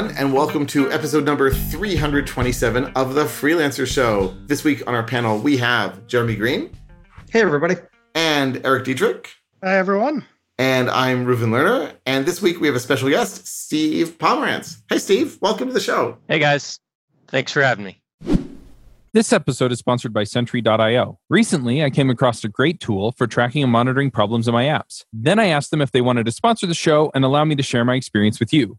everyone, and welcome to episode number 327 of The Freelancer Show. This week on our panel, we have Jeremy Green. Hey, everybody. And Erik Dietrich. Hi, everyone. And I'm Reuven Lerner. And this week we have a special guest, Steve Pomerantz. Hey, Steve. Welcome to the show. Hey, guys. Thanks for having me. This episode is sponsored by Sentry.io. Recently, I came across a great tool for tracking and monitoring problems in my apps. Then I asked them if they wanted to sponsor the show and allow me to share my experience with you.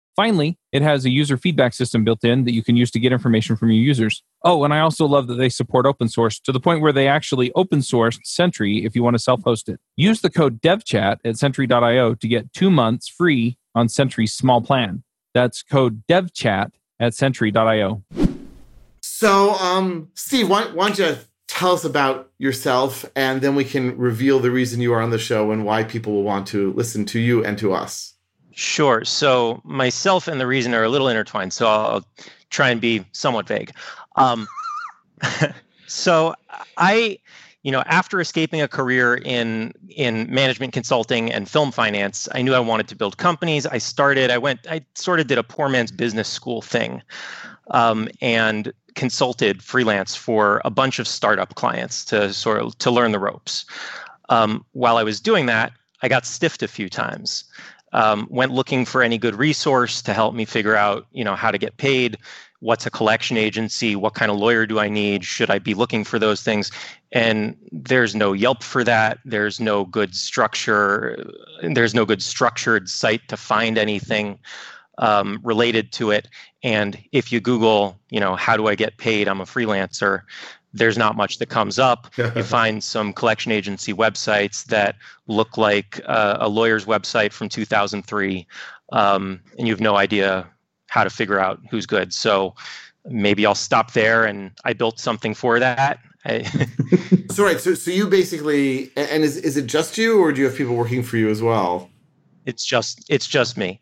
Finally, it has a user feedback system built in that you can use to get information from your users. Oh, and I also love that they support open source to the point where they actually open sourced Sentry if you want to self host it. Use the code devchat at sentry.io to get two months free on Sentry's small plan. That's code devchat at sentry.io. So, um, Steve, why, why don't you tell us about yourself and then we can reveal the reason you are on the show and why people will want to listen to you and to us? Sure. So myself and the reason are a little intertwined. So I'll try and be somewhat vague. Um, so I, you know, after escaping a career in in management consulting and film finance, I knew I wanted to build companies. I started. I went. I sort of did a poor man's business school thing, um, and consulted freelance for a bunch of startup clients to sort of to learn the ropes. Um, while I was doing that, I got stiffed a few times um, went looking for any good resource to help me figure out you know how to get paid what's a collection agency what kind of lawyer do i need should i be looking for those things? And there's no yelp for that there's no good structure there's no good structured site to find anything um, related to it. And if you google you know how do i get paid? I'm a freelancer there's not much that comes up. you find some collection agency websites that look like uh, a lawyer's website from 2003, um, and you have no idea how to figure out who's good. So maybe I'll stop there. And I built something for that. so right, so so you basically, and is is it just you, or do you have people working for you as well? It's just it's just me.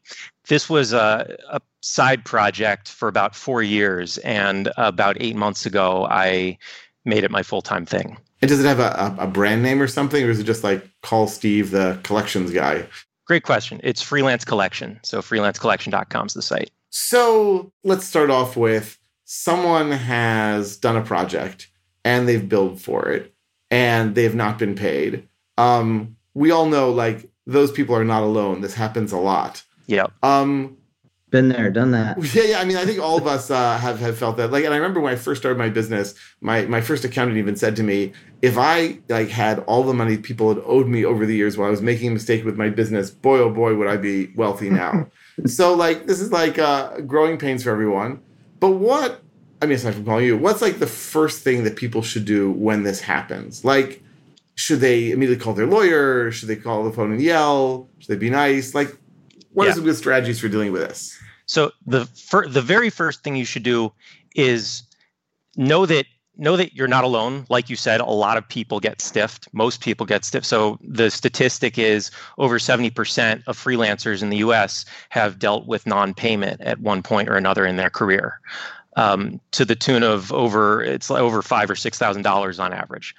This was a, a side project for about four years, and about eight months ago, I made it my full time thing. And does it have a, a brand name or something, or is it just like call Steve the collections guy? Great question. It's Freelance Collection. So freelancecollection.com is the site. So let's start off with someone has done a project and they've billed for it and they've not been paid. Um, we all know like those people are not alone. This happens a lot. Yeah. Um, been there, done that. Yeah, yeah. I mean, I think all of us uh, have have felt that. Like, and I remember when I first started my business, my my first accountant even said to me, if I like had all the money people had owed me over the years while I was making a mistake with my business, boy oh boy, would I be wealthy now. so like, this is like uh, growing pains for everyone. But what? I mean, aside from calling you, what's like the first thing that people should do when this happens? Like, should they immediately call their lawyer? Should they call the phone and yell? Should they be nice? Like, what yeah. are some good strategies for dealing with this? So the fir- the very first thing you should do is know that know that you're not alone. Like you said, a lot of people get stiffed. Most people get stiffed. So the statistic is over 70% of freelancers in the US have dealt with non-payment at one point or another in their career. Um, to the tune of over it's over five or six thousand dollars on average.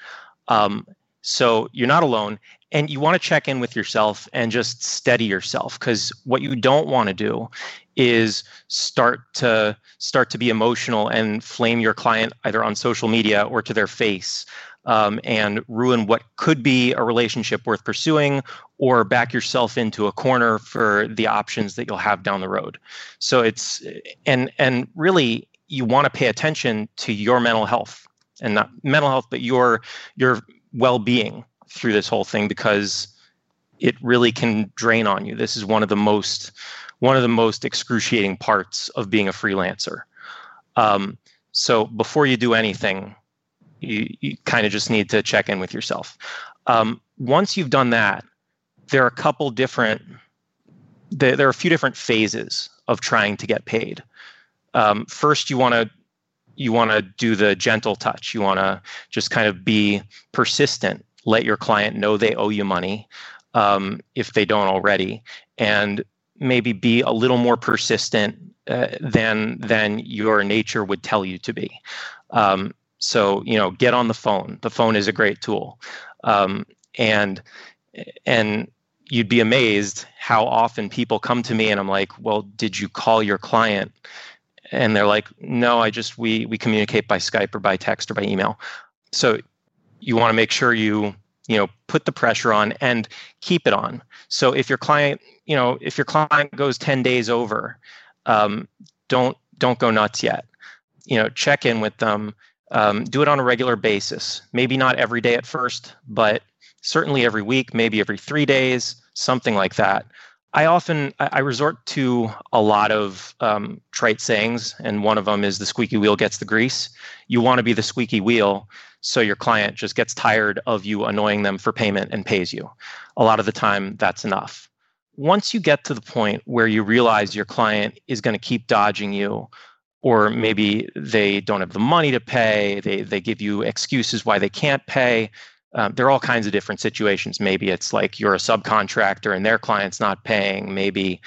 Um, so you're not alone, and you want to check in with yourself and just steady yourself because what you don't want to do is start to start to be emotional and flame your client either on social media or to their face um, and ruin what could be a relationship worth pursuing or back yourself into a corner for the options that you'll have down the road. So it's and and really you want to pay attention to your mental health and not mental health but your your well-being through this whole thing because it really can drain on you this is one of the most one of the most excruciating parts of being a freelancer. Um, so before you do anything, you, you kind of just need to check in with yourself. Um, once you've done that, there are a couple different, there, are a few different phases of trying to get paid. Um, first, you want to you want to do the gentle touch. You want to just kind of be persistent. Let your client know they owe you money um, if they don't already, and maybe be a little more persistent uh, than than your nature would tell you to be. Um, so you know, get on the phone. The phone is a great tool, um, and and you'd be amazed how often people come to me and I'm like, well, did you call your client? And they're like, no, I just we we communicate by Skype or by text or by email. So you want to make sure you you know put the pressure on and keep it on. So if your client you know if your client goes 10 days over, um, don't don't go nuts yet. You know, check in with them. Um, do it on a regular basis. Maybe not every day at first, but certainly every week, maybe every three days something like that. I often I resort to a lot of um, trite sayings, and one of them is the squeaky wheel gets the grease. You want to be the squeaky wheel, so your client just gets tired of you annoying them for payment and pays you. A lot of the time, that's enough. Once you get to the point where you realize your client is going to keep dodging you, or maybe they don't have the money to pay, they they give you excuses why they can't pay, um, there are all kinds of different situations. Maybe it's like you're a subcontractor and their client's not paying. Maybe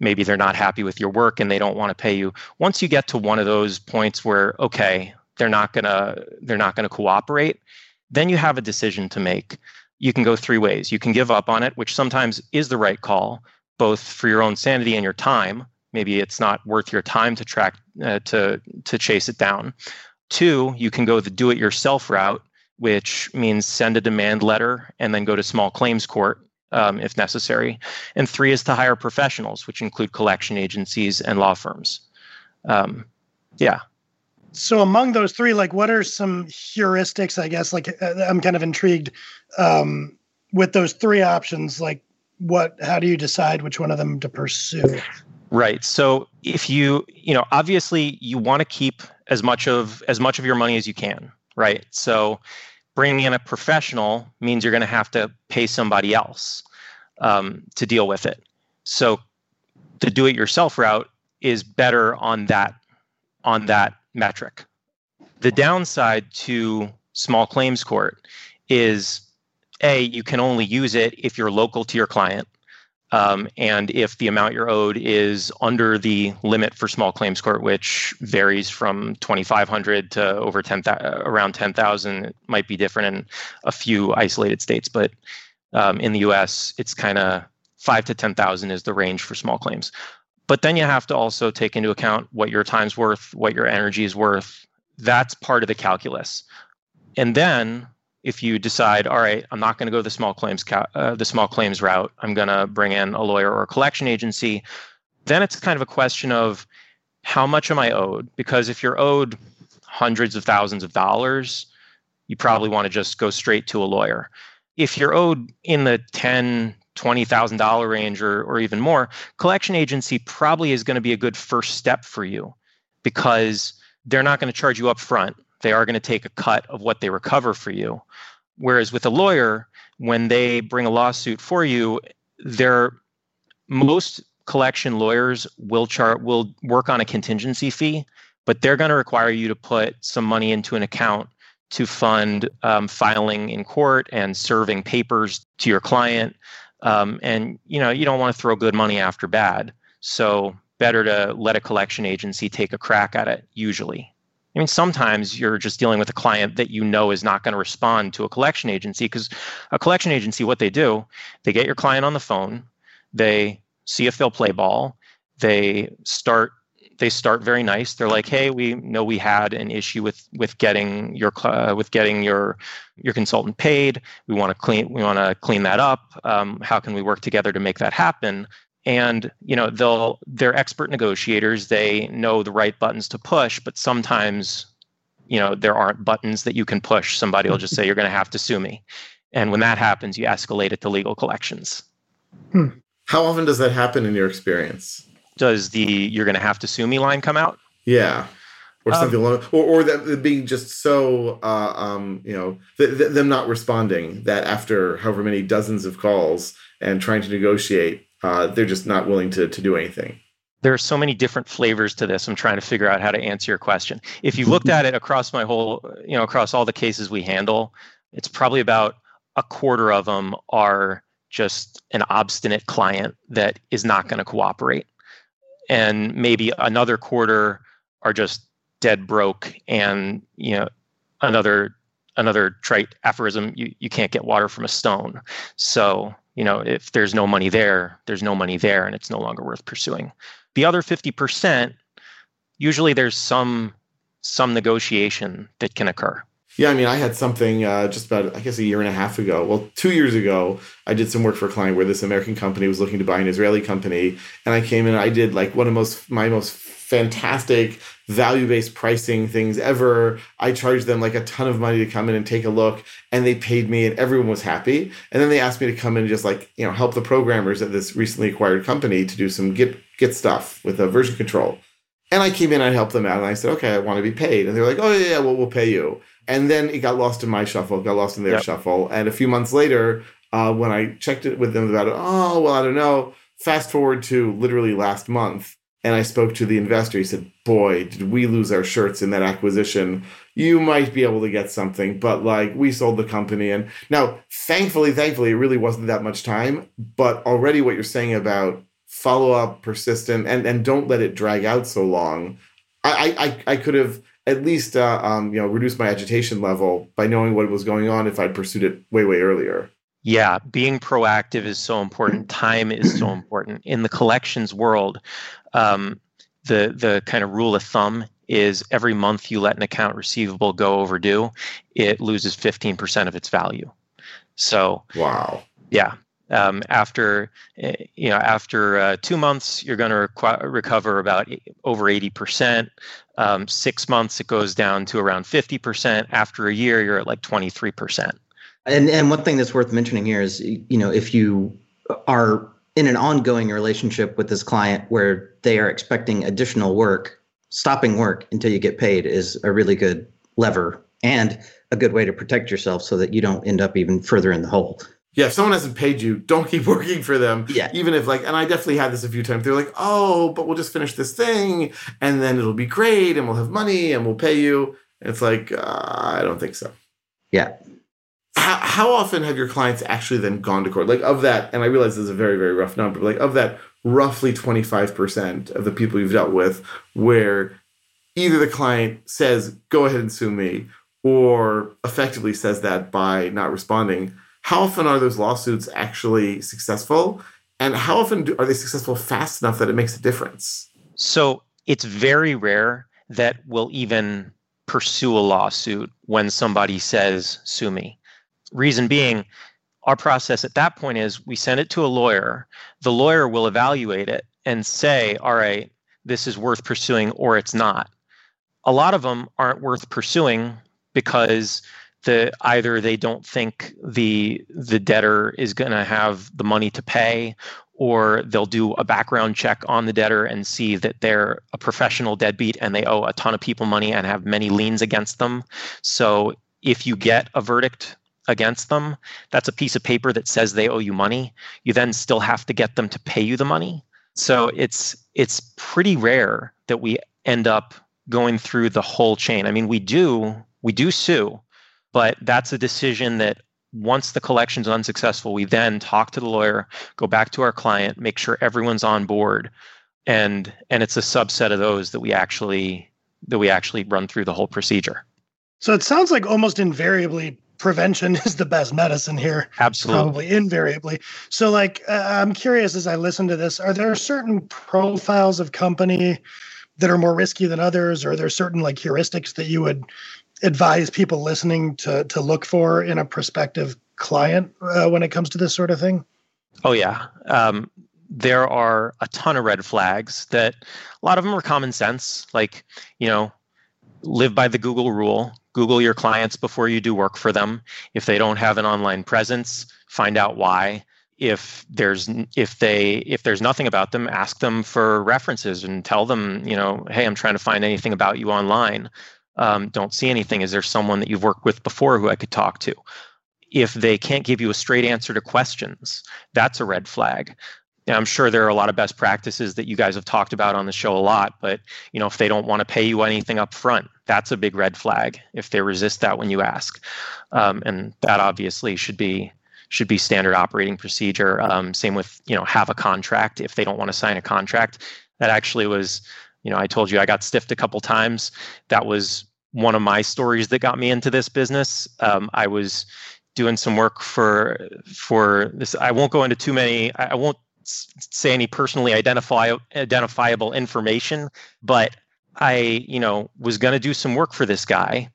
maybe they're not happy with your work and they don't want to pay you. Once you get to one of those points where okay, they're not gonna they're not gonna cooperate, then you have a decision to make. You can go three ways. You can give up on it, which sometimes is the right call, both for your own sanity and your time. Maybe it's not worth your time to track uh, to to chase it down. Two, you can go the do it yourself route which means send a demand letter and then go to small claims court um, if necessary. And three is to hire professionals, which include collection agencies and law firms. Um, yeah. So among those three, like, what are some heuristics? I guess, like, uh, I'm kind of intrigued um, with those three options. Like, what? How do you decide which one of them to pursue? Right. So if you, you know, obviously you want to keep as much of as much of your money as you can, right? So bringing in a professional means you're going to have to pay somebody else um, to deal with it. So the do-it-yourself route is better on that on that metric. The downside to small claims court is a you can only use it if you're local to your client um, and if the amount you're owed is under the limit for small claims court, which varies from 2,500 to over 10, around 10,000, it might be different in a few isolated states, but um, in the U.S., it's kind of five to 10,000 is the range for small claims. But then you have to also take into account what your time's worth, what your energy is worth. That's part of the calculus. And then if you decide, all right, I'm not going to go the small claims uh, the small claims route, I'm going to bring in a lawyer or a collection agency, then it's kind of a question of how much am I owed? Because if you're owed hundreds of thousands of dollars, you probably want to just go straight to a lawyer. If you're owed in the ten, twenty thousand dollar range or or even more, collection agency probably is going to be a good first step for you because they're not going to charge you up front they are going to take a cut of what they recover for you. Whereas with a lawyer, when they bring a lawsuit for you, they're most collection lawyers will chart will work on a contingency fee, but they're going to require you to put some money into an account to fund um, filing in court and serving papers to your client. Um, and you know you don't want to throw good money after bad, so better to let a collection agency take a crack at it. Usually. I mean, sometimes you're just dealing with a client that you know is not going to respond to a collection agency because a collection agency, what they do, they get your client on the phone, they see if they'll play ball, they start they start very nice. They're like, "Hey, we know we had an issue with with getting your uh, with getting your your consultant paid. We want to clean we want to clean that up. Um, how can we work together to make that happen?" And you know they'll they're expert negotiators. They know the right buttons to push but sometimes you know there aren't buttons that you can push. Somebody will just say you're going to have to sue me. And when that happens you escalate it to legal collections. Hmm. how often does that happen in your experience? Does the you're going to have to sue me line come out? Yeah. Or um, something along, or, or that being just so, uh, um, you know, th- th- them not responding that after however many dozens of calls and trying to negotiate, uh, they're just not willing to to do anything. there are so many different flavors to this. I'm trying to figure out how to answer your question. If you looked at it across my whole, you know, across all the cases we handle, it's probably about a quarter of them are just an obstinate client that is not going to cooperate. And maybe another quarter are just dead broke and, you know, another another trite aphorism, you, you can't get water from a stone. So, you know, if there's no money there, there's no money there and it's no longer worth pursuing. The other 50%, usually there's some some negotiation that can occur. Yeah, I mean, I had something uh, just about, I guess, a year and a half ago. Well, two years ago, I did some work for a client where this American company was looking to buy an Israeli company, and I came in and I did like one of most my most fantastic value-based pricing things ever. I charged them like a ton of money to come in and take a look, and they paid me, and everyone was happy. And then they asked me to come in and just like you know help the programmers at this recently acquired company to do some Git Git stuff with a version control. And I came in, I helped them out, and I said, okay, I want to be paid. And they're like, oh yeah, yeah, well we'll pay you. And then it got lost in my shuffle, got lost in their yep. shuffle. And a few months later, uh, when I checked it with them about it, oh well, I don't know. Fast forward to literally last month, and I spoke to the investor. He said, Boy, did we lose our shirts in that acquisition. You might be able to get something, but like we sold the company. And now, thankfully, thankfully, it really wasn't that much time. But already what you're saying about follow up, persistent, and, and don't let it drag out so long. I, I, I could have at least uh, um, you know reduce my agitation level by knowing what was going on if I'd pursued it way, way earlier. Yeah, being proactive is so important. Time is so important. In the collections world, um, the the kind of rule of thumb is every month you let an account receivable go overdue, it loses 15% of its value. So wow. Yeah. Um, after eh, you know after uh, two months you're going to requ- recover about over 80% um, six months it goes down to around 50% after a year you're at like 23% and and one thing that's worth mentioning here is you know if you are in an ongoing relationship with this client where they are expecting additional work, stopping work until you get paid is a really good lever and a good way to protect yourself so that you don't end up even further in the hole. Yeah, if someone hasn't paid you, don't keep working for them. Yeah. Even if like, and I definitely had this a few times. They're like, oh, but we'll just finish this thing, and then it'll be great, and we'll have money, and we'll pay you. And it's like, uh, I don't think so. Yeah how, how often have your clients actually then gone to court? Like of that, and I realize this is a very, very rough number, but like of that roughly 25% of the people you've dealt with where either the client says, go ahead and sue me, or effectively says that by not responding, how often are those lawsuits actually successful? And how often do, are they successful fast enough that it makes a difference? So it's very rare that we'll even pursue a lawsuit when somebody says, sue me. Reason being, our process at that point is we send it to a lawyer. The lawyer will evaluate it and say, all right, this is worth pursuing or it's not. A lot of them aren't worth pursuing because the either they don't think the the debtor is going to have the money to pay or they'll do a background check on the debtor and see that they're a professional deadbeat and they owe a ton of people money and have many liens against them. So if you get a verdict against them, that's a piece of paper that says they owe you money. You then still have to get them to pay you the money. So it's it's pretty rare that we end up going through the whole chain. I mean, we do we do sue, but that's a decision that once the collection's unsuccessful, we then talk to the lawyer, go back to our client, make sure everyone's on board, and and it's a subset of those that we actually that we actually run through the whole procedure. So it sounds like almost invariably prevention is the best medicine here. Absolutely. Probably invariably. So, like, uh, I'm curious as I listen to this, are there certain profiles of company that are more risky than others? Or are there certain like heuristics that you would advise people listening to, to look for in a prospective client uh, when it comes to this sort of thing? Oh, yeah. Um, there are a ton of red flags that a lot of them are common sense, like, you know, live by the Google rule Google your clients before you do work for them. If they don't have an online presence, find out why. If there's if they if there's nothing about them, ask them for references and tell them, you know, hey, I'm trying to find anything about you online. Um, don't see anything. Is there someone that you've worked with before who I could talk to? If they can't give you a straight answer to questions, that's a red flag Now, I'm sure there are a lot of best practices that you guys have talked about on the show a lot, but you know, if they don't want to pay you anything up front, that's a big red flag. If they resist that when you ask, um, and that obviously should be should be standard operating procedure. Um, same with you know have a contract if they don't want to sign a contract. That actually was, you know, I told you I got stiffed a couple times. That was one of my stories that got me into this business. Um, I was doing some work for for this. I won't go into too many. I won't say any personally identify identifiable information, but I, you know, was going to do some work for this guy,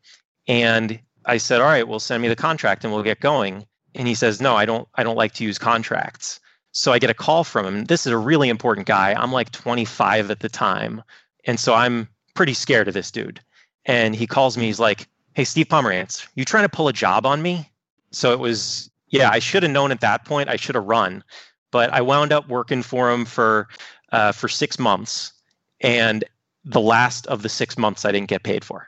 and I said, "All right, well, send me the contract and we'll get going." And he says, "No, I don't. I don't like to use contracts." So I get a call from him. This is a really important guy. I'm like 25 at the time, and so I'm pretty scared of this dude. And he calls me. He's like, "Hey, Steve Pomerantz, you trying to pull a job on me?" So it was, yeah, I should have known at that point. I should have run, but I wound up working for him for uh, for six months, and the last of the six months I didn't get paid for.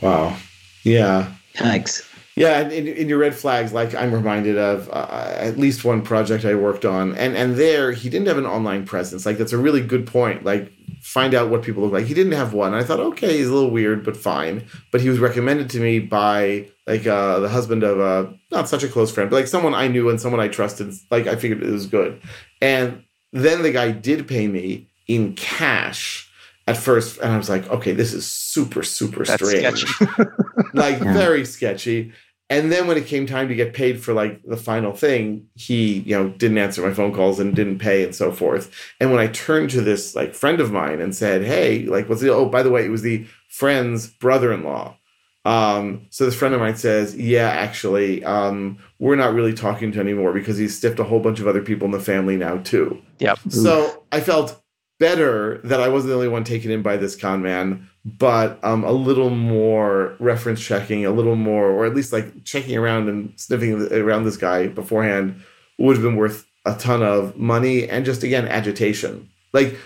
Wow. Yeah. Thanks. Yeah, in, in your red flags, like I'm reminded of uh, at least one project I worked on, and and there he didn't have an online presence. Like that's a really good point. Like find out what people look like. He didn't have one. I thought, okay, he's a little weird, but fine. But he was recommended to me by like uh, the husband of a not such a close friend, but like someone I knew and someone I trusted. Like I figured it was good. And then the guy did pay me in cash at first, and I was like, okay, this is super super That's strange, like Yeah. very sketchy. And then when it came time to get paid for like the final thing, he, you know, didn't answer my phone calls and didn't pay and so forth. And when I turned to this like friend of mine and said, "Hey, like what's the oh, by the way, it was the friend's brother-in-law." Um, so this friend of mine says, "Yeah, actually, um, we're not really talking to anymore because he's stiffed a whole bunch of other people in the family now too." Yep. So I felt better that I wasn't the only one taken in by this con man, but um, a little more reference checking, a little more, or at least like checking around and sniffing around this guy beforehand would have been worth a ton of money and just again agitation. Like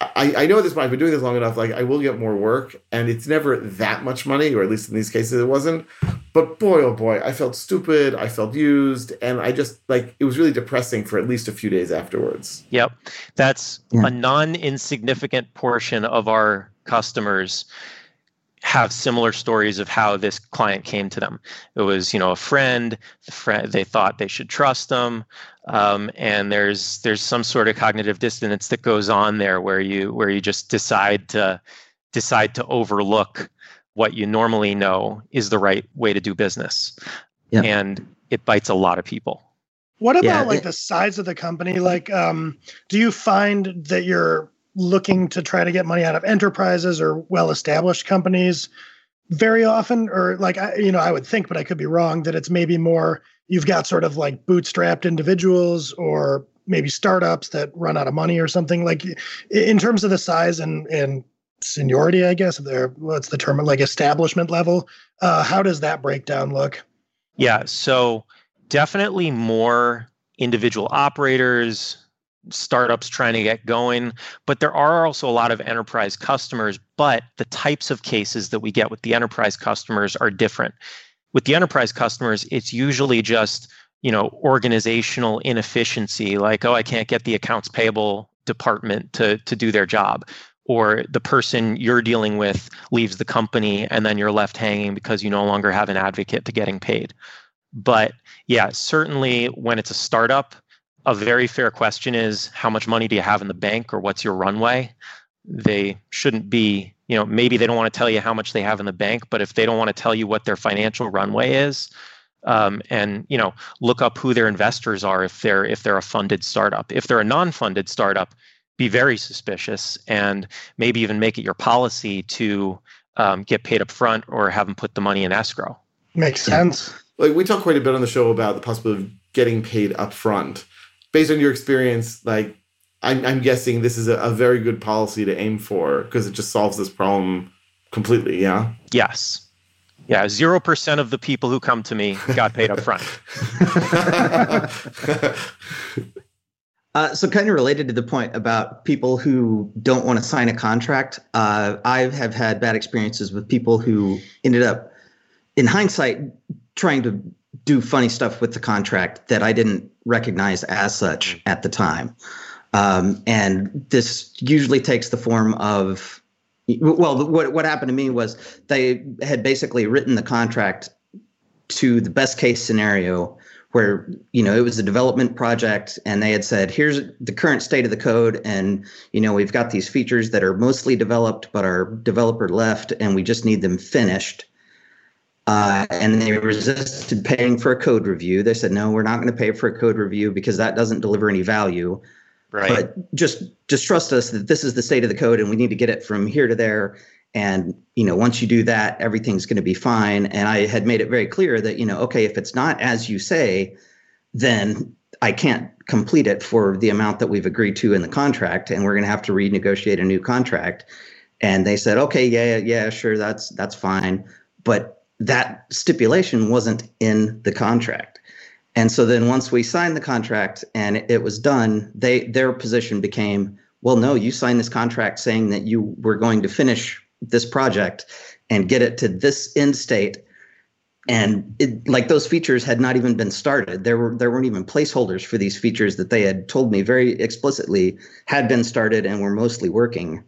I, I know at this point I've been doing this long enough. Like I will get more work, and it's never that much money, or at least in these cases it wasn't. But boy, oh boy, I felt stupid. I felt used, and I just like it was really depressing for at least a few days afterwards. Yep. That's Yeah. a non insignificant portion of our customers have similar stories of how this client came to them. It was, you know, a friend, the friend they thought they should trust them. Um, and there's there's some sort of cognitive dissonance that goes on there where you where you just decide to decide to overlook what you normally know is the right way to do business. Yeah. And it bites a lot of people. What about Yeah, like it- the size of the company? Like, um, do you find that you're looking to try to get money out of enterprises or well-established companies very often, or like I, you know, I would think, but I could be wrong, that it's maybe more you've got sort of like bootstrapped individuals or maybe startups that run out of money or something. Like, in terms of the size and and seniority, I guess, there what's the term, like establishment level, uh, how does that breakdown look? Yeah, so definitely more individual operators, startups trying to get going, but there are also a lot of enterprise customers, but the types of cases that we get with the enterprise customers are different. With the enterprise customers, it's usually just, you know, organizational inefficiency like oh, I can't get the accounts payable department to to do their job or the person you're dealing with leaves the company and then you're left hanging because you no longer have an advocate to getting paid. But yeah, certainly when it's a startup, a very fair question is how much money do you have in the bank or what's your runway? They shouldn't be, you know, maybe they don't want to tell you how much they have in the bank, but if they don't want to tell you what their financial runway is, um, and you know, look up who their investors are if they're if they're a funded startup. If they're a non-funded startup, be very suspicious and maybe even make it your policy to um, get paid up front or have them put the money in escrow. Makes Yeah. sense. like we talk quite a bit on the show about the possibility of getting paid up front based on your experience like i'm, I'm guessing this is a, a very good policy to aim for because it just solves this problem completely yeah Yes. Yeah, 0% of the people who come to me got paid up front. Uh, so, kind of related to the point about people who don't want to sign a contract, uh, I have had bad experiences with people who ended up, in hindsight, trying to do funny stuff with the contract that I didn't recognize as such at the time. Um, and this usually takes the form of, well, what, what happened to me was they had basically written the contract to the best case scenario where you know it was a development project and they had said here's the current state of the code and you know we've got these features that are mostly developed but our developer left and we just need them finished uh, and they resisted paying for a code review. They said no we're not going to pay for a code review because that doesn't deliver any value. Right. but just just trust us that this is the state of the code and we need to get it from here to there. And you know once you do that everything's going to be fine. And i had made it very clear that you know okay if it's not as you say then i can't complete it for the amount that we've agreed to in the contract and we're going to have to renegotiate a new contract. And they said okay yeah yeah sure that's that's fine. But that stipulation wasn't in the contract. And so then once we signed the contract and it was done they their position became well no you signed this contract saying that you were going to finish this project and get it to this end state. And it, like those features had not even been started. There were there weren't even placeholders for these features that they had told me very explicitly had been started and were mostly working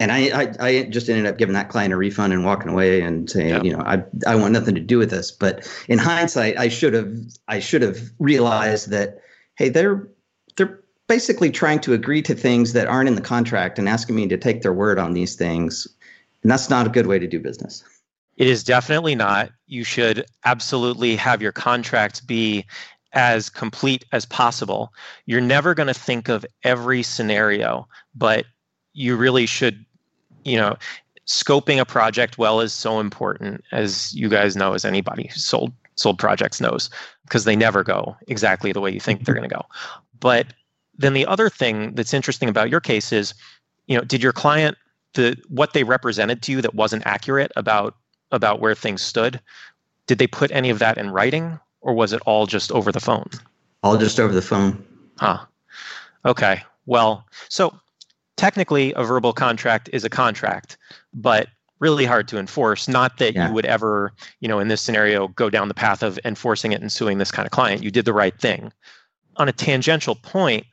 and I, I, I just ended up giving that client a refund and walking away and saying, Yeah. you know, I, I want nothing to do with this. But in hindsight, I should have, I should have realized that, hey, they're, they're basically trying to agree to things that aren't in the contract and asking me to take their word on these things, and that's not a good way to do business. It is definitely not. You should absolutely have your contracts be as complete as possible. You're never going to think of every scenario, but you really should, you know, scoping a project well is so important as you guys know as anybody who's sold sold projects knows because they never go exactly the way you think they're going to go. But then the other thing that's interesting about your case is, you know, did your client the what they represented to you that wasn't accurate about about where things stood did they put any of that in writing or was it all just over the phone All just over the phone. huh okay well so technically a verbal contract is a contract but really hard to enforce. Not that Yeah. you would ever you know in this scenario go down the path of enforcing it and suing this kind of client. You did the right thing. On a tangential point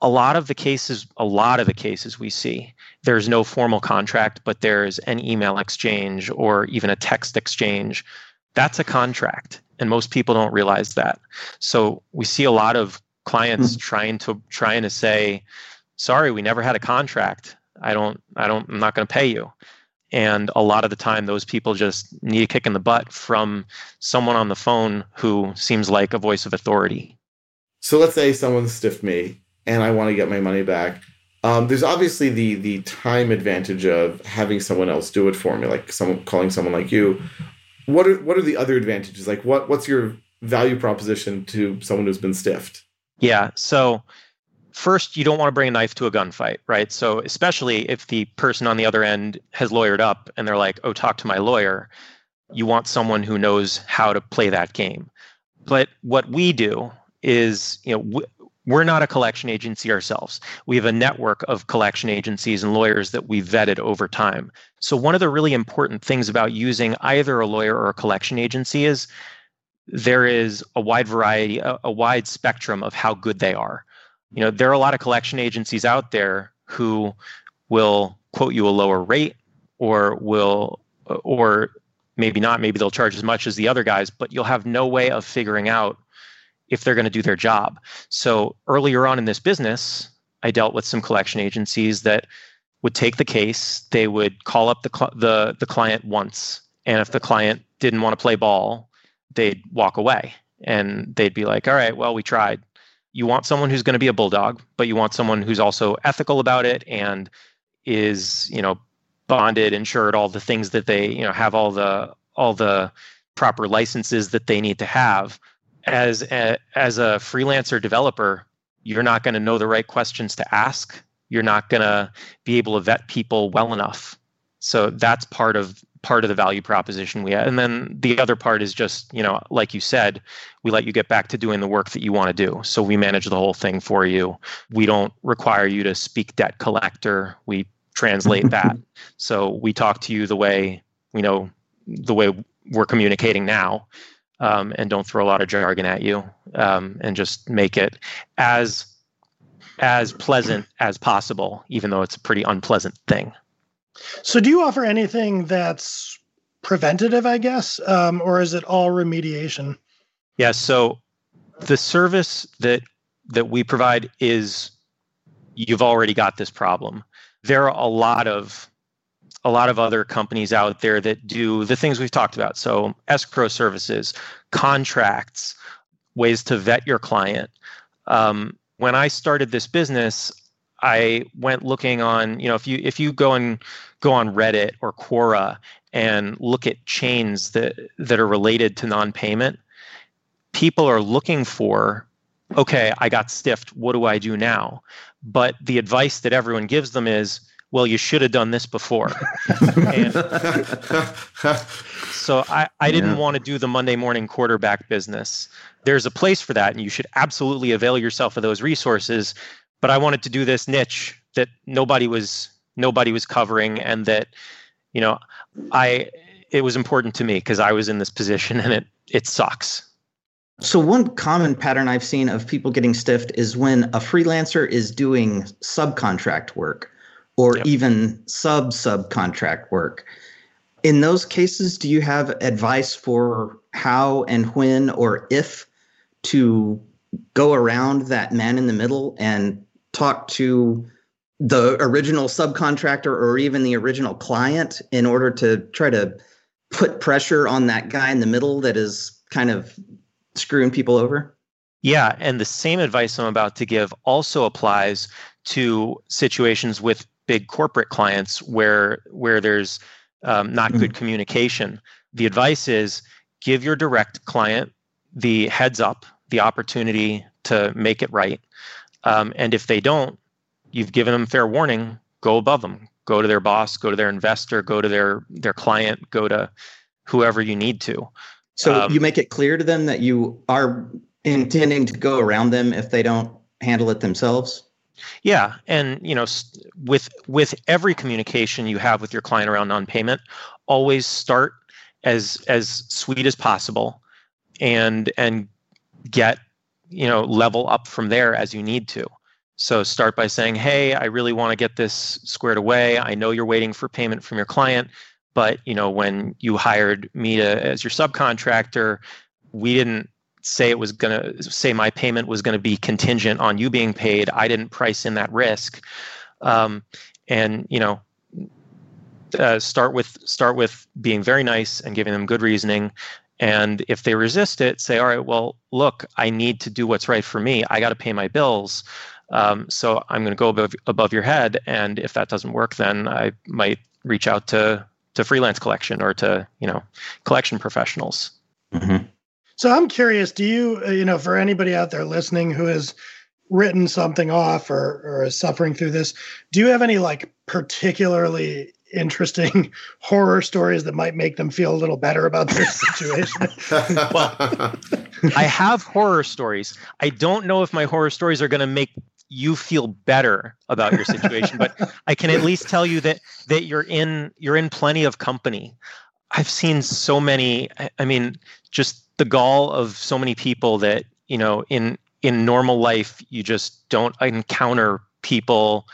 a lot of the cases a lot of the cases we see there's no formal contract but there's an email exchange or even a text exchange. That's a contract and most people don't realize that. So we see a lot of clients hmm. trying to trying to say sorry we never had a contract i don't i don't i'm not going to pay you and a lot of the time those people just need a kick in the butt from someone on the phone who seems like a voice of authority So let's say someone stiffed me and I want to get my money back. Um, there's obviously the the time advantage of having someone else do it for me, like someone calling someone like you. What are what are the other advantages? Like what what's your value proposition to someone who's been stiffed? Yeah. So first, you don't want to bring a knife to a gunfight, right? So especially if the person on the other end has lawyered up and they're like, "Oh, talk to my lawyer," you want someone who knows how to play that game. But what we do is, you know, we're not a collection agency ourselves. We have a network of collection agencies and lawyers that we've vetted over time. So one of the really important things about using either a lawyer or a collection agency is there is a wide variety, a, a wide spectrum of how good they are. You know, there are a lot of collection agencies out there who will quote you a lower rate or will or maybe not, maybe they'll charge as much as the other guys, but you'll have no way of figuring out if they're going to do their job. So earlier on in this business, I dealt with some collection agencies that would take the case, they would call up the cl- the the client once, and if the client didn't want to play ball, they'd walk away and they'd be like, "All right, well, we tried." You want someone who's going to be a bulldog, but you want someone who's also ethical about it and is, you know, bonded, insured, all the things that they, you know, have all the all the proper licenses that they need to have. As a, as a freelancer developer, you're not going to know the right questions to ask. You're not going to be able to vet people well enough. So that's part of part of the value proposition we have. And then the other part is just, you know, like you said, we let you get back to doing the work that you want to do. So we manage the whole thing for you. We don't require you to speak debt collector. We translate that. So we talk to you the way we know the way we're communicating now. Um, and don't throw a lot of jargon at you um, and just make it as as pleasant as possible, even though it's a pretty unpleasant thing. So, do you offer anything that's preventative, I guess, um, or is it all remediation? Yeah. So, the service that that we provide is you've already got this problem. There are a lot of a lot of other companies out there that do the things we've talked about. So escrow services, contracts, ways to vet your client. Um, when I started this business, I went looking on, you know, if you if you go and go on Reddit or Quora and look at chains that that are related to non-payment, people are looking for, okay, I got stiffed. What do I do now? But the advice that everyone gives them is, well, you should have done this before. so I, I didn't yeah. want to do the Monday morning quarterback business. There's a place for that, and you should absolutely avail yourself of those resources. But I wanted to do this niche that nobody was nobody was covering, and that you know, I it was important to me because I was in this position, and it it sucks. So one common pattern I've seen of people getting stiffed is when a freelancer is doing subcontract work or yep. even sub subcontract work. In those cases, do you have advice for how and when or if to go around that man in the middle and talk to the original subcontractor or even the original client in order to try to put pressure on that guy in the middle that is kind of screwing people over? Yeah, and the same advice I'm about to give also applies to situations with big corporate clients where where there's um, not mm-hmm. good communication. The advice is give your direct client the heads up, the opportunity to make it right, um, and if they don't, you've given them fair warning. Go above them. Go to their boss. Go to their investor. Go to their their client. Go to whoever you need to. So um, you make it clear to them that you are intending to go around them if they don't handle it themselves. Yeah, and you know, with with every communication you have with your client around non-payment, always start as as sweet as possible, and and get you know level up from there as you need to. So start by saying, "Hey, I really want to get this squared away. I know you're waiting for payment from your client, but you know when you hired me to, as your subcontractor, we didn't say it was going to say my payment was going to be contingent on you being paid. I didn't price in that risk, um, and you know, uh, start with start with being very nice and giving them good reasoning. And if they resist it, say, all right, well, look, I need to do what's right for me. I got to pay my bills. Um, so I'm going to go above, above your head. And if that doesn't work, then I might reach out to to freelance collection or to you know collection professionals. Mm-hmm. So I'm curious, do you, uh, you know, for anybody out there listening who has written something off or, or is suffering through this, do you have any like particularly interesting horror stories that might make them feel a little better about their situation? well, I have horror stories. I don't know if my horror stories are going to make you feel better about your situation, but I can at least tell you that that you're in you're in plenty of company. I've seen so many I mean just the gall of so many people that you know in in normal life you just don't encounter people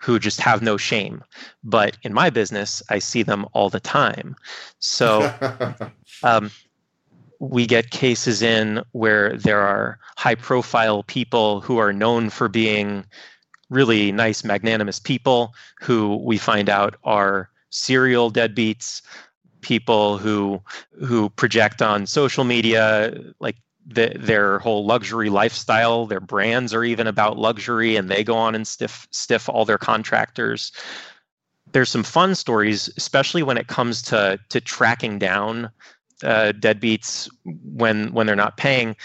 who just have no shame. But in my business i see them all the time. So um, we get cases in where there are high profile people who are known for being really nice magnanimous people who we find out are serial deadbeats people who who project on social media like the, their whole luxury lifestyle their brands are even about luxury and they go on and stiff stiff all their contractors. There's some fun stories especially when it comes to to tracking down uh, deadbeats when when they're not paying.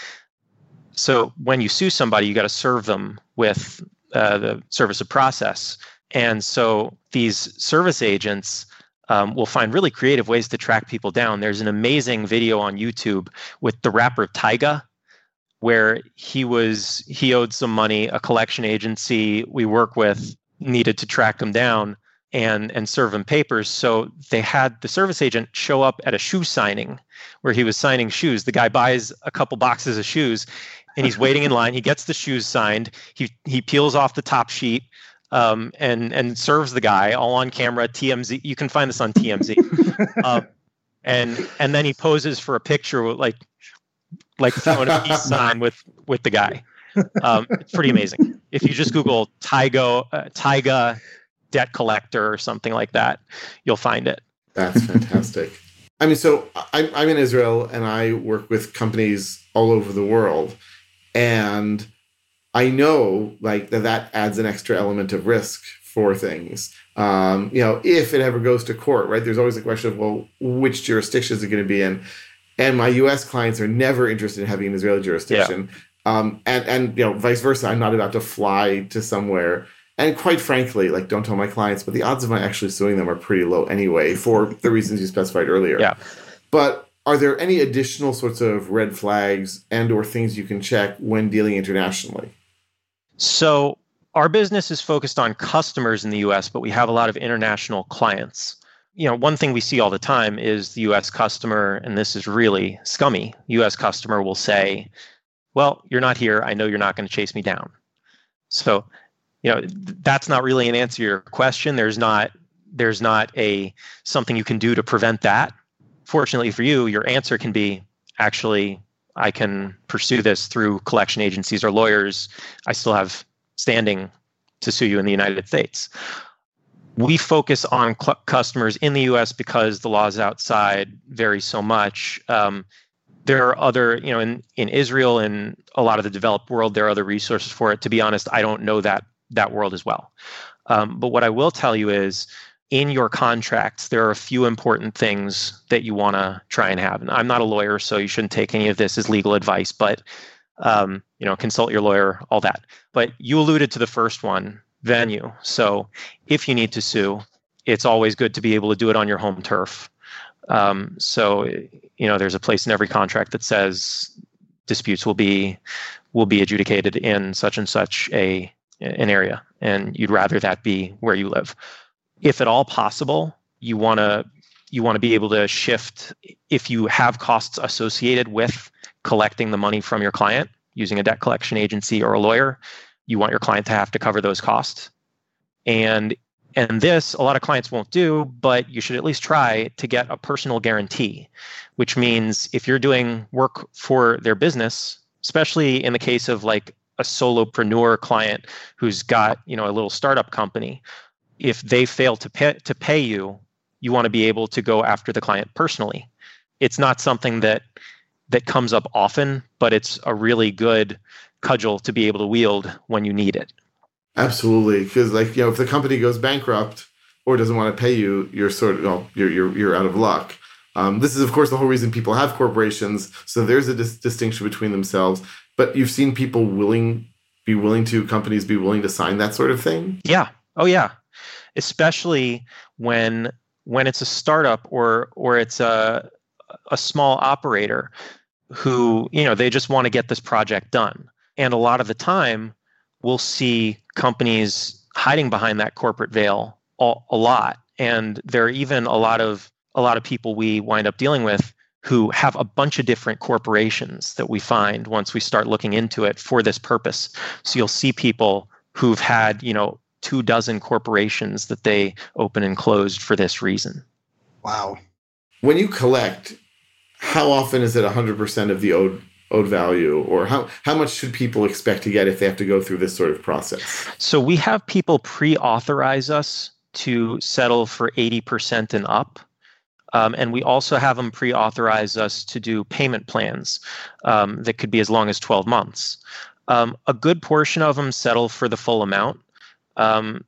So when you sue somebody you got to serve them with uh, the service of process. And so these service agents um, will find really creative ways to track people down. There's an amazing video on YouTube with the rapper Tyga, where he was he owed some money. A collection agency we work with needed to track him down and and serve him papers. So they had the service agent show up at a shoe signing where he was signing shoes. The guy buys a couple boxes of shoes. and he's waiting in line. He gets the shoes signed. He he peels off the top sheet um, and and serves the guy all on camera. TMZ. You can find this on TMZ. um, and and then he poses for a picture with like like throwing a peace sign with with the guy. Um, it's pretty amazing. If you just Google Tyga uh, Tyga debt collector or something like that, you'll find it. That's fantastic. I mean, so I'm, I'm in Israel and I work with companies all over the world. And I know like that that adds an extra element of risk for things. Um, you know, if it ever goes to court, right? There's always a question of, well, which jurisdiction is it going to be in? And my U.S. clients are never interested in having an Israeli jurisdiction. Yeah. Um, and and you know, vice versa. I'm not about to fly to somewhere and quite frankly, like don't tell my clients, but the odds of my actually suing them are pretty low anyway for the reasons you specified earlier. Yeah. But are there any additional sorts of red flags and or things you can check when dealing internationally? So our business is focused on customers in the US, but we have a lot of international clients. You know, one thing we see all the time is the US customer, and this is really scummy. US customer will say, Well, you're not here. I know you're not going to chase me down. So you know that's not really an answer to your question there's not there's not a something you can do to prevent that fortunately for you your answer can be actually i can pursue this through collection agencies or lawyers. I still have standing to sue you in the united states. We focus on cl- customers in the us because the laws outside vary so much. Um, there are other you know in, in israel and a lot of the developed world there are other resources for it. To be honest i don't know that that world as well. Um, but what I will tell you is in your contracts, there are a few important things that you want to try and have. And I'm not a lawyer, so you shouldn't take any of this as legal advice, but um, you know, consult your lawyer, all that. But you alluded to the first one, venue. So if you need to sue, it's always good to be able to do it on your home turf. Um, so you know, there's a place in every contract that says disputes will be will be adjudicated in such and such a an area and you'd rather that be where you live if at all possible you want to you want to be able to shift if you have costs associated with collecting the money from your client using a debt collection agency or a lawyer you want your client to have to cover those costs. And and this a lot of clients won't do but you should at least try to get a personal guarantee which means if you're doing work for their business especially in the case of like a solopreneur client who's got you know a little startup company if they fail to pay to pay you you want to be able to go after the client personally. It's not something that that comes up often but it's a really good cudgel to be able to wield when you need it. Absolutely because like you know if the company goes bankrupt or doesn't want to pay you you're sort of well, you're, you're you're out of luck. Um, this is of course the whole reason people have corporations so there's a dis- distinction between themselves but you've seen people willing be willing to companies be willing to sign that sort of thing? Yeah. Oh yeah especially when when it's a startup or or it's a a small operator who you know they just want to get this project done and a lot of the time we'll see companies hiding behind that corporate veil a, a lot and there are even a lot of a lot of people we wind up dealing with who have a bunch of different corporations that we find once we start looking into it for this purpose. So you'll see people who've had, you know, two dozen corporations that they open and closed for this reason. Wow. When you collect, how often is it 100% of the owed owed value or how how much should people expect to get if they have to go through this sort of process? So we have people pre-authorize us to settle for 80% and up. Um, and we also have them pre authorize us to do payment plans um, that could be as long as 12 months. Um, a good portion of them settle for the full amount. Um,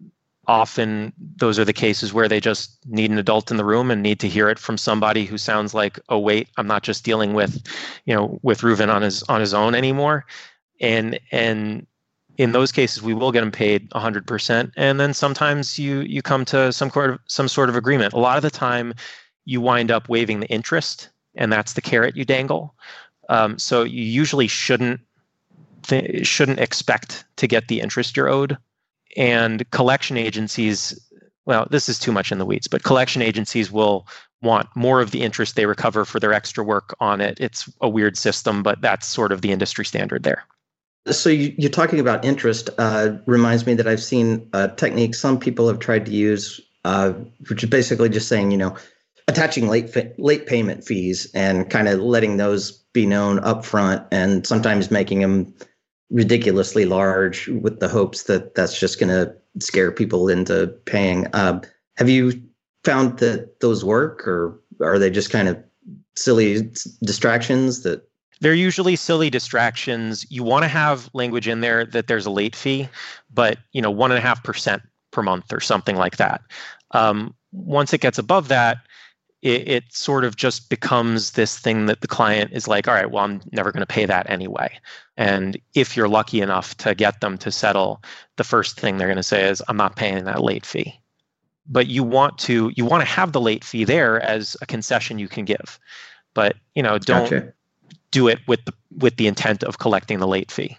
often, those are the cases where they just need an adult in the room and need to hear it from somebody who sounds like, "Oh, wait, I'm not just dealing with, you know, with Reuven on his on his own anymore." And and in those cases we will get them paid 100% and then sometimes you you come to some sort of some sort of agreement a lot of the time you wind up waiving the interest, and that's the carrot you dangle. Um, so you usually shouldn't th- shouldn't expect to get the interest you're owed. And collection agencies, well, this is too much in the weeds, but collection agencies will want more of the interest they recover for their extra work on it. It's a weird system, but that's sort of the industry standard there. So you, you're talking about interest. Uh, reminds me that I've seen a technique some people have tried to use, uh, which is basically just saying, you know, attaching late late payment fees and kind of letting those be known upfront, and sometimes making them ridiculously large with the hopes that that's just going to scare people into paying. Uh, have you found that those work, or are they just kind of silly distractions that they're usually silly distractions. You want to have language in there that there's a late fee, but you know, one and a half percent per month or something like that. Um, once it gets above that, it, it, sort of just becomes this thing that the client is like, all right, well, I'm never going to pay that anyway. And if you're lucky enough to get them to settle, the first thing they're going to say is, I'm not paying that late fee. But you want to you want to have the late fee there as a concession you can give. But you know, don't gotcha do it with the with the intent of collecting the late fee.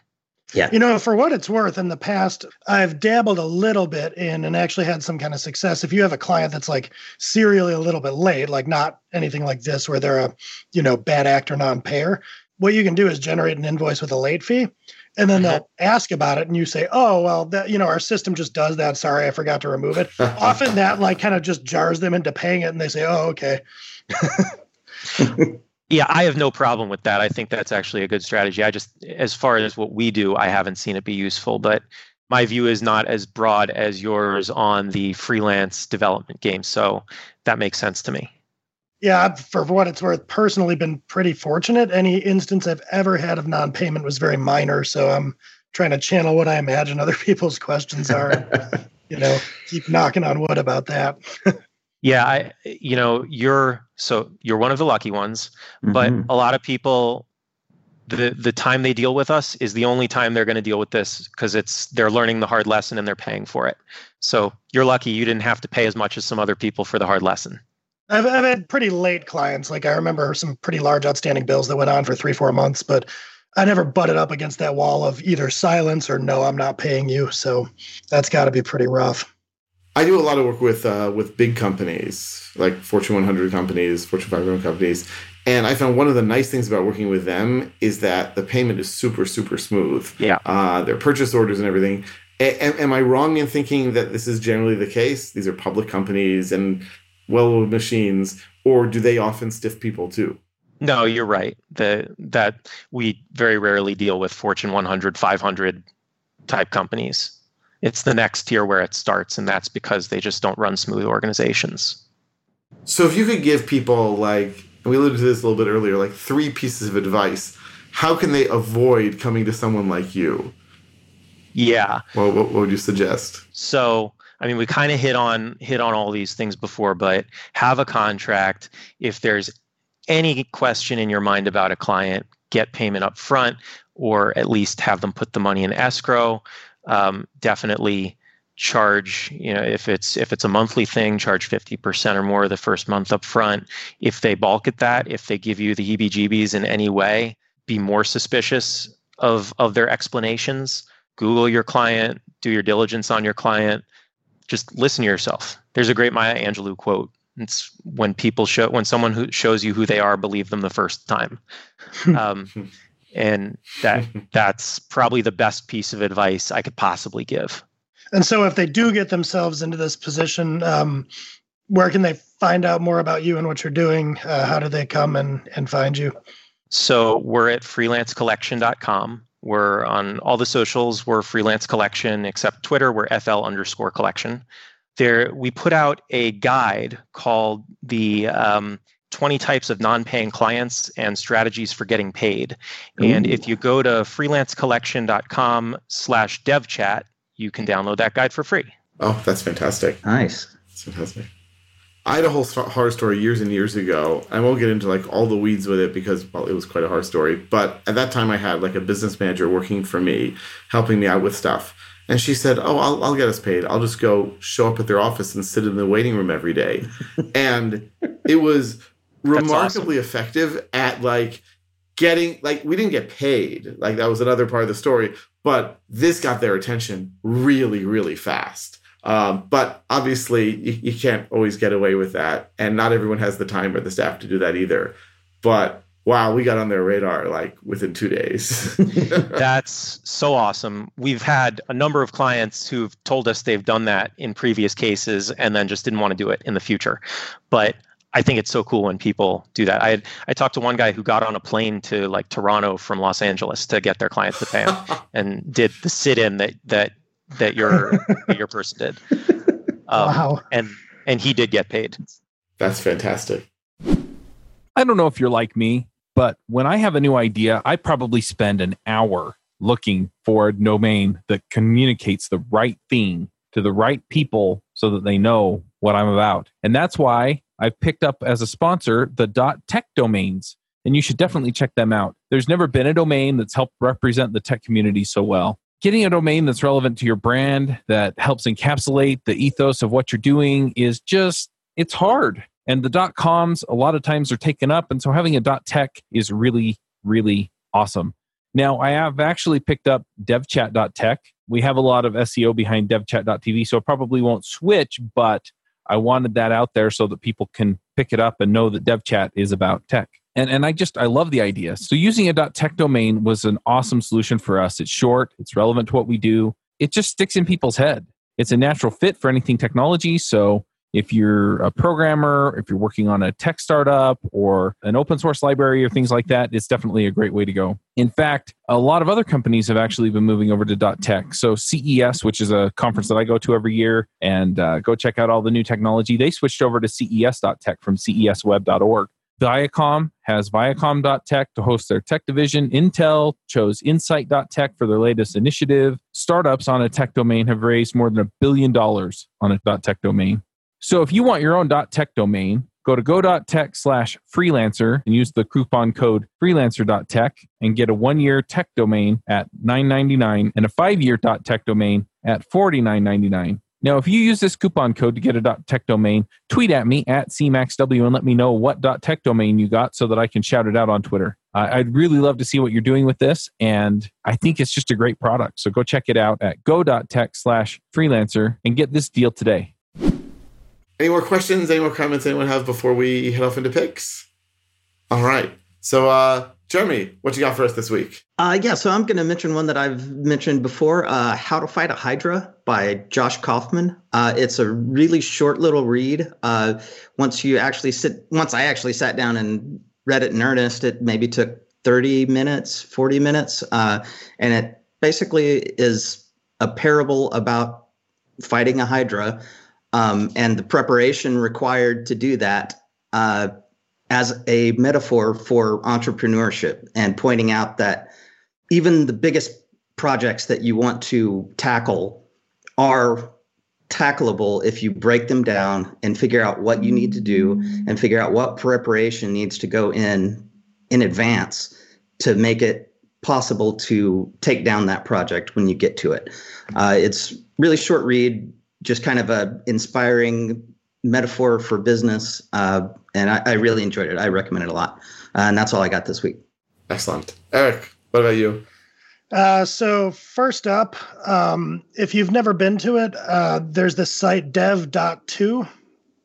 Yeah. You know, for what it's worth, in the past, I've dabbled a little bit in and actually had some kind of success. If you have a client that's like serially a little bit late, like not anything like this where they're a, you know, bad actor non-payer, what you can do is generate an invoice with a late fee. And then mm-hmm. they'll ask about it, and you say, "Oh, well, that you know, our system just does that. Sorry, I forgot to remove it." Often that like kind of just jars them into paying it, and they say, "Oh, okay." Yeah, I have no problem with that. I think that's actually a good strategy. I just, as far as what we do, I haven't seen it be useful, but my view is not as broad as yours on the freelance development game. So that makes sense to me. Yeah, for what it's worth, personally been pretty fortunate. Any instance I've ever had of non-payment was very minor. So I'm trying to channel what I imagine other people's questions are. you know, keep knocking on wood about that. Yeah, I you know, you're so you're one of the lucky ones, mm-hmm. but a lot of people the the time they deal with us is the only time they're going to deal with this because it's they're learning the hard lesson and they're paying for it. So you're lucky you didn't have to pay as much as some other people for the hard lesson. I've, I've had pretty late clients. Like I remember some pretty large outstanding bills that went on for three, four months, but I never butted up against that wall of either silence or no, I'm not paying you. So that's got to be pretty rough. I do a lot of work with uh, with big companies like Fortune 100 companies, Fortune 500 companies, and I found one of the nice things about working with them is that the payment is super super smooth. Yeah, uh, their purchase orders and everything. A- am I wrong in thinking that this is generally the case? These are public companies and well-oiled machines, or do they often stiff people too? No, you're right. The, that we very rarely deal with Fortune 100, 500 type companies it's the next tier where it starts, and that's because they just don't run smooth organizations. So, if you could give people like we alluded to this a little bit earlier, like three pieces of advice, how can they avoid coming to someone like you? Yeah. Well, what, what would you suggest? So, I mean, we kind of hit on hit on all these things before, but have a contract. If there's any question in your mind about a client, get payment up front, or at least have them put the money in escrow um, definitely charge you know if it's if it's a monthly thing charge 50% or more the first month up front. If they balk at that if they give you the heebie jeebies in any way be more suspicious of of their explanations. Google your client do your diligence on your client. Just listen to yourself. There's a great maya angelou quote. It's when people show when someone who shows you who they are believe them the first time. Um, and that that's probably the best piece of advice I could possibly give. And so, if they do get themselves into this position, um, where can they find out more about you and what you're doing? Uh, how do they come and, and find you? So, we're at freelancecollection.com. We're on all the socials. We're freelance collection, except Twitter. We're FL underscore collection. There, we put out a guide called the um, 20 types of non-paying clients and strategies for getting paid. Ooh. And if you go to freelancecollection.com slash devchat, you can download that guide for free. Oh, that's fantastic. Nice. That's fantastic. I had a whole horror story years and years ago. I won't get into like all the weeds with it because well, it was quite a horror story. But at that time, I had like a business manager working for me, helping me out with stuff. And she said, "Oh, I'll, I'll get us paid. I'll just go show up at their office and sit in the waiting room every day." and it was remarkably awesome. effective at like getting like we didn't get paid like that was another part of the story but this got their attention really really fast um, but obviously you, you can't always get away with that and not everyone has the time or the staff to do that either but wow, we got on their radar like within two days. That's so awesome. We've had a number of clients who've told us they've done that in previous cases and then just didn't want to do it in the future. But I think it's so cool when people do that. I had, I talked to one guy who got on a plane to like Toronto from Los Angeles to get their clients to pay him and did the sit-in that that that your that your person did. Um, wow. And and he did get paid. That's fantastic. I don't know if you're like me, but when I have a new idea, I probably spend an hour looking for a domain that communicates the right thing to the right people so that they know what I'm about. And that's why I've picked up as a sponsor the .tech domains. And you should mm-hmm. definitely check them out. There's never been a domain that's helped represent the tech community so well. Getting a domain that's relevant to your brand that helps encapsulate the ethos of what you're doing is just it's hard. And the dot coms a lot of times are taken up. And so having a dot tech is really, really awesome. Now, I have actually picked up devchat.tech. We have a lot of SEO behind devchat.tv, so it probably won't switch, but I wanted that out there so that people can pick it up and know that devchat is about tech. And, and I just, I love the idea. So using a .tech domain was an awesome solution for us. It's short, it's relevant to what we do. It just sticks in people's head. It's a natural fit for anything technology. So if you're a programmer, if you're working on a tech startup or an open source library or things like that, it's definitely a great way to go. In fact, a lot of other companies have actually been moving over to .tech. So CES, which is a conference that I go to every year, and uh, go check out all the new technology, they switched over to CES.tech from CESweb.org. Viacom has Viacom.tech to host their tech division. Intel chose Insight.tech for their latest initiative. Startups on a tech domain have raised more than a billion dollars on a .tech domain. So if you want your own .tech domain, go to go.tech slash freelancer and use the coupon code freelancer.tech and get a one-year tech domain at $9.99 and a five-year .tech domain at $49.99. Now, if you use this coupon code to get a .tech domain, tweet at me at cmaxw and let me know what .tech domain you got so that I can shout it out on Twitter. I'd really love to see what you're doing with this, and I think it's just a great product. So go check it out at go.tech slash freelancer and get this deal today. Any more questions? Any more comments anyone have before we head off into picks? All right. So, uh, Jeremy, what you got for us this week? Uh, yeah, so I'm going to mention one that I've mentioned before uh, How to Fight a Hydra by Josh Kaufman. Uh, it's a really short little read. Uh, once you actually sit, once I actually sat down and read it in earnest, it maybe took 30 minutes, 40 minutes. Uh, and it basically is a parable about fighting a Hydra um, and the preparation required to do that uh, as a metaphor for entrepreneurship and pointing out that even the biggest projects that you want to tackle are tackleable if you break them down and figure out what you need to do and figure out what preparation needs to go in in advance to make it possible to take down that project when you get to it. Uh, it's really short read, just kind of a inspiring metaphor for business, uh, and I, I, really enjoyed it. I recommend it a lot, uh, and that's all I got this week. Excellent, Erik. What about you? Uh, so first up, um, if you've never been to it, uh, there's this site dev.to,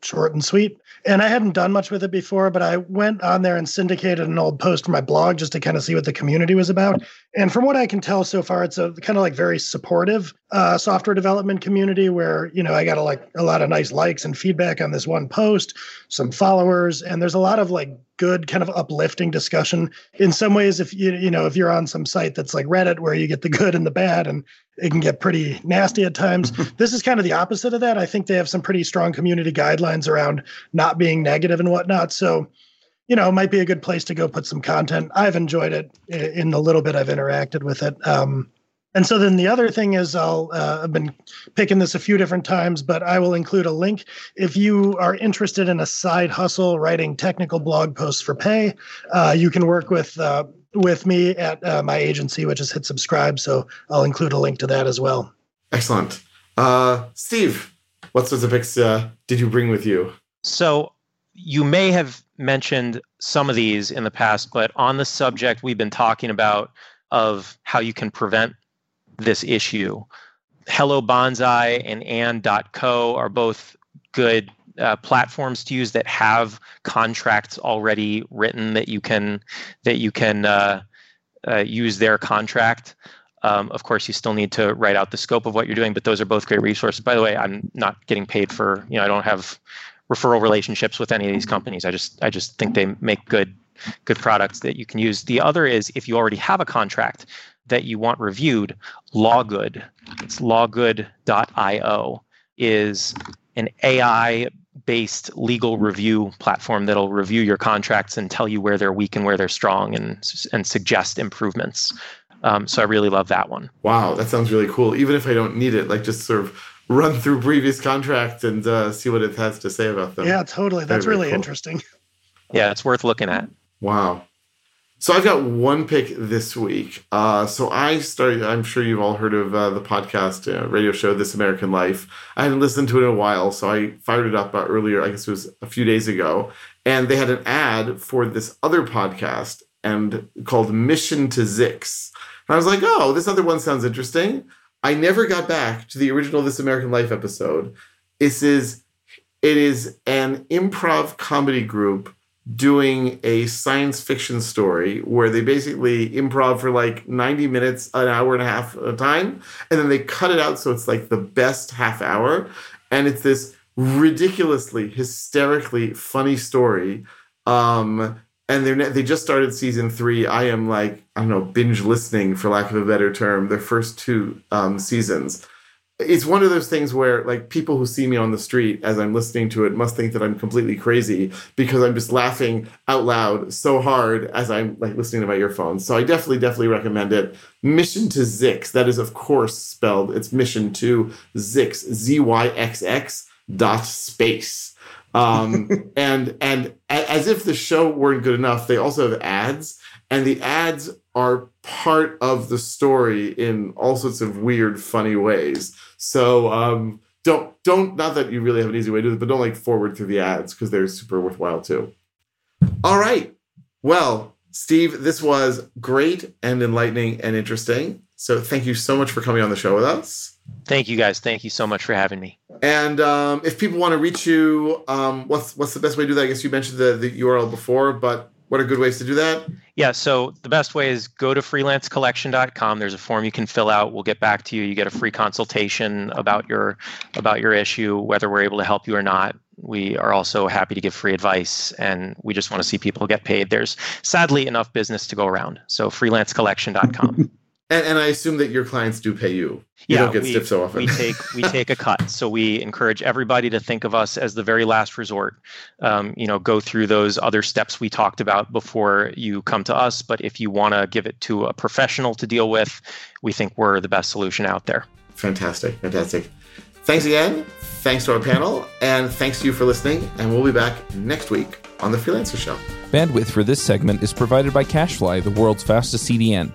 short and sweet and I hadn't done much with it before, but I went on there and syndicated an old post for my blog just to kind of see what the community was about. And from what I can tell so far, it's a kind of like very supportive uh, software development community where you know I got a, like a lot of nice likes and feedback on this one post, some followers, and there's a lot of like good kind of uplifting discussion. In some ways, if you you know if you're on some site that's like Reddit where you get the good and the bad, and it can get pretty nasty at times. this is kind of the opposite of that. I think they have some pretty strong community guidelines around not being negative and whatnot. So, you know, it might be a good place to go put some content. I've enjoyed it in the little bit I've interacted with it. Um, and so then the other thing is I'll uh, I've been picking this a few different times, but I will include a link if you are interested in a side hustle writing technical blog posts for pay. Uh, you can work with uh, with me at uh, my agency, which is Hit Subscribe. So I'll include a link to that as well. Excellent, uh, Steve. What sorts of picks uh, did you bring with you? So you may have mentioned some of these in the past, but on the subject we've been talking about of how you can prevent this issue. Hello Bonsai and AND.CO are both good uh, platforms to use that have contracts already written that you can that you can uh, uh, use their contract. Um, of course, you still need to write out the scope of what you're doing, but those are both great resources. By the way, I'm not getting paid for you know I don't have referral relationships with any of these companies. I just I just think they make good good products that you can use. The other is if you already have a contract that you want reviewed, Lawgood, it's lawgood.io, is an AI based legal review platform that'll review your contracts and tell you where they're weak and where they're strong and, and suggest improvements. Um, so I really love that one. Wow, that sounds really cool. Even if I don't need it, like just sort of run through previous contracts and uh, see what it has to say about them. Yeah, totally. That's Very really cool. interesting. Yeah, it's worth looking at. Wow. So I've got one pick this week. Uh, so I started. I'm sure you've all heard of uh, the podcast uh, radio show This American Life. I hadn't listened to it in a while, so I fired it up uh, earlier. I guess it was a few days ago, and they had an ad for this other podcast and called Mission to Zyxx. And I was like, oh, this other one sounds interesting. I never got back to the original This American Life episode. This is it is an improv comedy group doing a science fiction story where they basically improv for like 90 minutes, an hour and a half of time, and then they cut it out so it's like the best half hour. And it's this ridiculously, hysterically funny story. Um, and they they just started season three. I am like I don't know binge listening for lack of a better term. Their first two um, seasons, it's one of those things where like people who see me on the street as I'm listening to it must think that I'm completely crazy because I'm just laughing out loud so hard as I'm like listening to my earphones. So I definitely, definitely recommend it. Mission to Zyxx. That is of course spelled. It's mission to Zyxx. Z Y X X dot space. Um, and and as if the show weren't good enough, they also have ads, and the ads are part of the story in all sorts of weird, funny ways. So um, don't don't not that you really have an easy way to do it, but don't like forward through the ads because they're super worthwhile too. All right. Well, Steve, this was great and enlightening and interesting. So thank you so much for coming on the show with us. Thank you guys. Thank you so much for having me. And um, if people want to reach you, um, what's what's the best way to do that? I guess you mentioned the, the URL before, but what are good ways to do that? Yeah, so the best way is go to freelancecollection.com. There's a form you can fill out. We'll get back to you. You get a free consultation about your about your issue, whether we're able to help you or not. We are also happy to give free advice and we just want to see people get paid. There's sadly enough business to go around. So freelancecollection.com. And, and I assume that your clients do pay you. You yeah, don't get we, stiff so often. we take we take a cut. So we encourage everybody to think of us as the very last resort. Um, you know, go through those other steps we talked about before you come to us. But if you want to give it to a professional to deal with, we think we're the best solution out there. Fantastic, fantastic. Thanks again. Thanks to our panel, and thanks to you for listening. And we'll be back next week on the Freelancer Show. Bandwidth for this segment is provided by CacheFly, the world's fastest CDN.